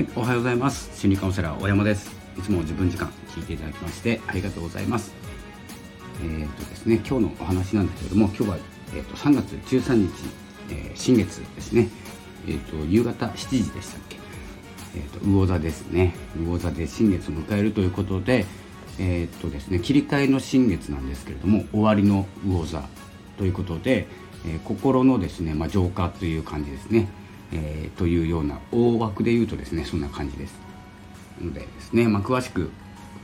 はい、おはようございます。心理カウンセラー大山です。いつも自分時間聞いていただきましてありがとうございます。えー、とですね今日のお話なんですけれども今日は、えー、と3月13日、えー、新月ですね。えー、と夕方7時でしたっけ。えーと、魚座ですね。魚座で新月を迎えるということでえー、っとですね切り替えの新月なんですけれども終わりの魚座ということで、えー、心のですね、まあ、浄化という感じですね、えー、というような大枠で言うとですねそんな感じです。のでですね、まあ、詳しく、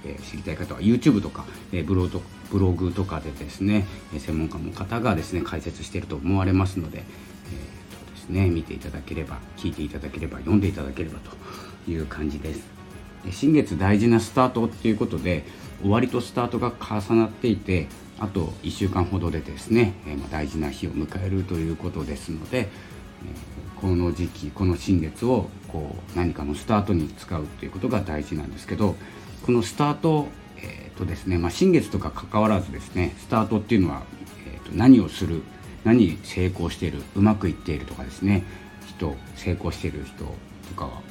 え知りたい方は YouTube とか、えブロブログとかでですね専門家の方がですね解説していると思われますので、えーとですね、見ていただければ聞いていただければ読んでいただければという感じです。新月大事なスタートっていうことで終わりとスタートが重なっていてあと1週間ほどでですね、えー、ま大事な日を迎えるということですので、えー、この時期この新月をこう何かのスタートに使うということが大事なんですけどこのスタート、えーとですねまあ、新月とか関わらずですねスタートっていうのは、えーと何をする何成功しているうまくいっているとかですね人成功している人とかは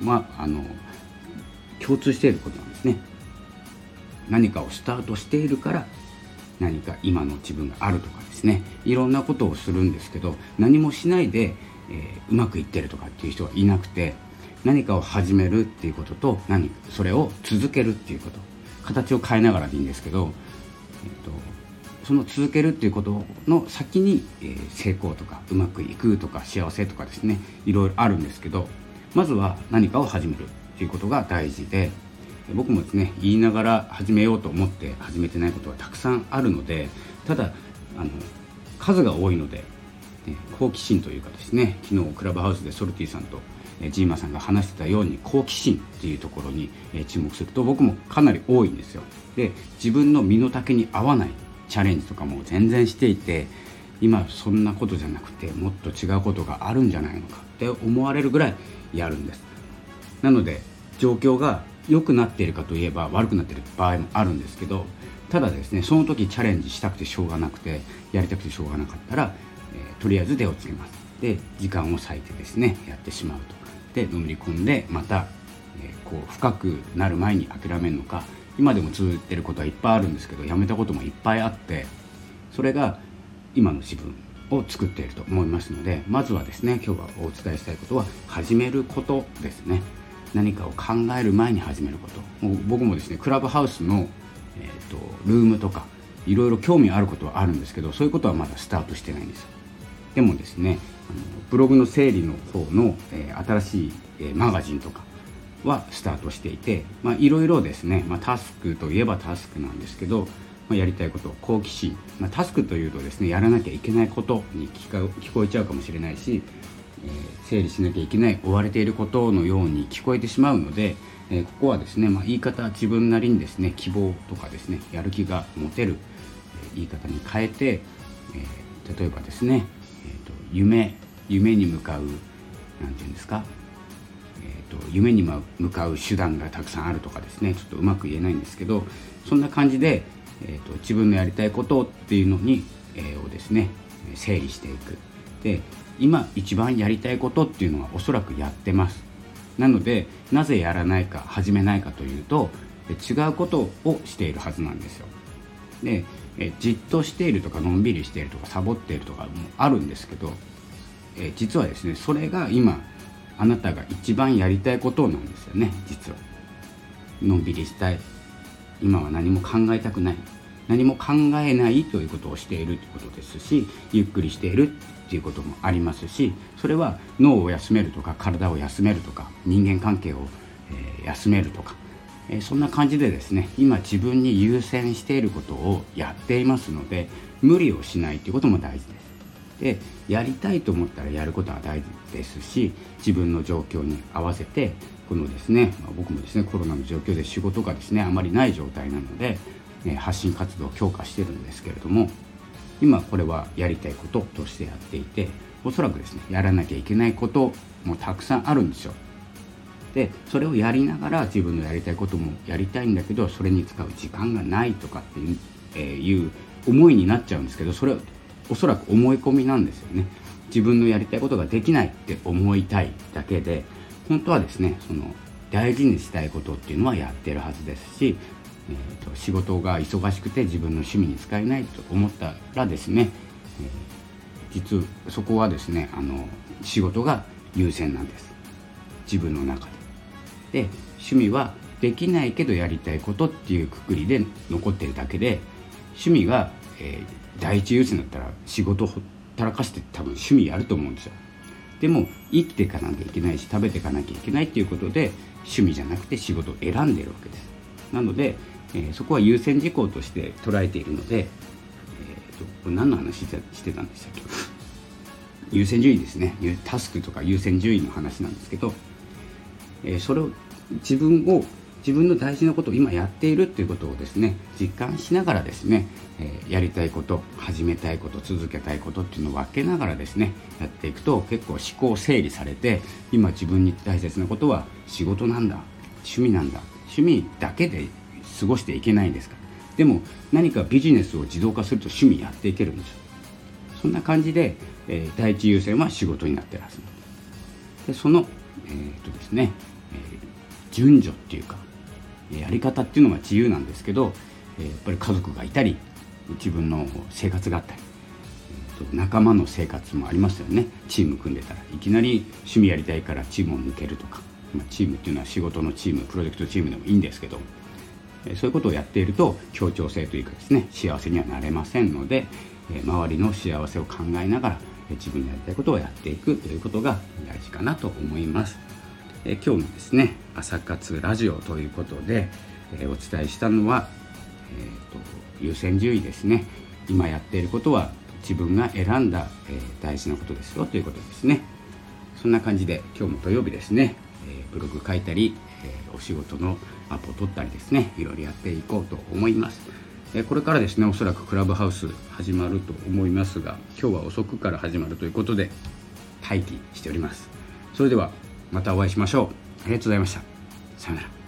まああの共通していることなんですね。何かをスタートしているから何か今の自分があるとかですねいろんなことをするんですけど何もしないで、えー、うまくいってるとかっていう人はいなくて何かを始めるっていうことと何それを続けるっていうこと。形を変えながらでいいんですけど、えーと、その続けるっていうことの先に、えー、成功とかうまくいくとか幸せとかですねいろいろあるんですけどまずは何かを始めるっていうことが大事で僕もですね言いながら始めようと思って始めてないことはたくさんあるのでただあの数が多いので、好奇心というかですね昨日クラブハウスでソルティさんとジーマさんが話してたように好奇心っていうところに注目すると僕もかなり多いんですよ。で自分の身の丈に合わないチャレンジとかも全然していて今そんなことじゃなくてもっと違うことがあるんじゃないのかって思われるぐらいやるんです。なので状況が良くなっているかといえば悪くなっている場合もあるんですけどただですねその時チャレンジしたくてしょうがなくてやりたくてしょうがなかったら、えー、とりあえず手をつけます。で時間を割いてですねやってしまうと。でのめり込んでまた、えー、こう深くなる前に諦めるのか。今でも続いてることはいっぱいあるんですけどやめたこともいっぱいあってそれが今の自分を作っていると思いますのでまずはですね今日はお伝えしたいことは始めることですね。何かを考える前に始めること。も僕もですねクラブハウスの、えーと、ルームとかいろいろ興味あることはあるんですけどそういうことはまだスタートしてないんですでもですねブログの整理の方の、えー、新しい、えー、マガジンとかはスタートしていていろいろですね、まあ、タスクといえばタスクなんですけど、まあ、やりたいこと好奇心、まあ、タスクというとですねやらなきゃいけないことに聞こえちゃうかもしれないしえー整理しなきゃいけない追われていることのように聞こえてしまうので、えここはですね、ま、言い方自分なりにですね希望とかですねやる気が持てる、え言い方に変えて、え例えばですね、夢夢に向かう何て言うんですか、えーと、夢に向かう手段がたくさんあるとかですね。ちょっとうまく言えないんですけどそんな感じで、えーと、と自分のやりたいことっていうのに、えー、をですね整理していく。で今一番やりたいことっていうのはおそらくやってます。なのでなぜやらないか始めないかというと違うことをしているはずなんですよ。でえじっとしているとかのんびりしているとかサボっているとかもあるんですけどえ実はですねそれが今あなたが一番やりたいことなんですよね。実は。のんびりしたい。今は何も考えたくない。何も考えないということをしているということですしゆっくりしているっていうこともありますしそれは脳を休めるとか体を休めるとか人間関係を、え休めるとか、えそんな感じでですね今自分に優先していることをやっていますので無理をしないということも大事です。でやりたいと思ったらやることは大事ですし自分の状況に合わせてこのですね、まあ、僕もですねコロナの状況で仕事がですねあまりない状態なので、え発信活動を強化してるんですけれども今これはやりたいこととしてやっていておそらくですねやらなきゃいけないこともたくさんあるんですよでそれをやりながら自分のやりたいこともやりたいんだけどそれに使う時間がないとかっていう,、え、いう思いになっちゃうんですけどそれはおそらく思い込みなんですよね自分のやりたいことができないって思いたいだけで本当はですねその大事にしたいことっていうのはやってるはずですし、えーと、仕事が忙しくて自分の趣味に使えないと思ったらですね、えー、実そこはですねあの仕事が優先なんです自分の中で。で趣味はできないけどやりたいことっていうくくりで残ってるだけで趣味が、えー、第一優先だったら仕事ほったらかして多分趣味やると思うんですよ。でも生きていかなきゃいけないし食べていかなきゃいけないっていうことで趣味じゃなくて仕事を選んでるわけです。なので、えー、そこは優先事項として捉えているので、えーとこれ、何の話してたんでしたっけ？優先順位ですね。タスクとか優先順位の話なんですけど、えー、それを自分を自分の大事なことを今やっているっていうことをですね実感しながらですね、えー、やりたいこと始めたいこと続けたいことっていうのを分けながらですねやっていくと結構思考整理されて今自分に大切なことは仕事なんだ趣味なんだ趣味だけで過ごしていけないんですか。でも何かビジネスを自動化すると趣味やっていけるんですよ。そんな感じで、えー、第一優先は仕事になってるはずでそのえー、っとですね、えー、順序っていうかやり方っていうのは自由なんですけど、やっぱり家族がいたり自分の生活があったり仲間の生活もありますよねチーム組んでたらいきなり趣味やりたいからチームを抜けるとか、ま、チームっていうのは仕事のチームプロジェクトチームでもいいんですけどそういうことをやっていると協調性というかですね幸せにはなれませんので周りの幸せを考えながら自分のやりたいことをやっていくということが大事かなと思います。え今日のですね朝活ラジオということで、えお伝えしたのは、えーと、優先順位ですね。今やっていることは自分が選んだ、え大事なことですよということですね。そんな感じで今日も土曜日ですね、えブログ書いたり、えお仕事のアポを取ったりですねいろいろやっていこうと思います。これからですねおそらくクラブハウス始まると思いますが今日は遅くから始まるということで待機しております。それではまたお会いしましょう。ありがとうございました。さようなら。